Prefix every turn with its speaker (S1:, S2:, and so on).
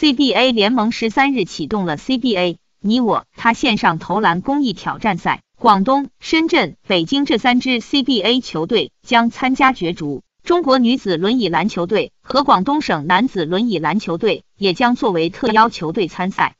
S1: cba 联盟十三日启动了 cba 你我他线上投篮公益挑战赛广东深圳北京这三支 cba 球队将参加角逐。中国女子轮椅篮球队和广东省男子轮椅篮球队也将作为特邀球队参赛。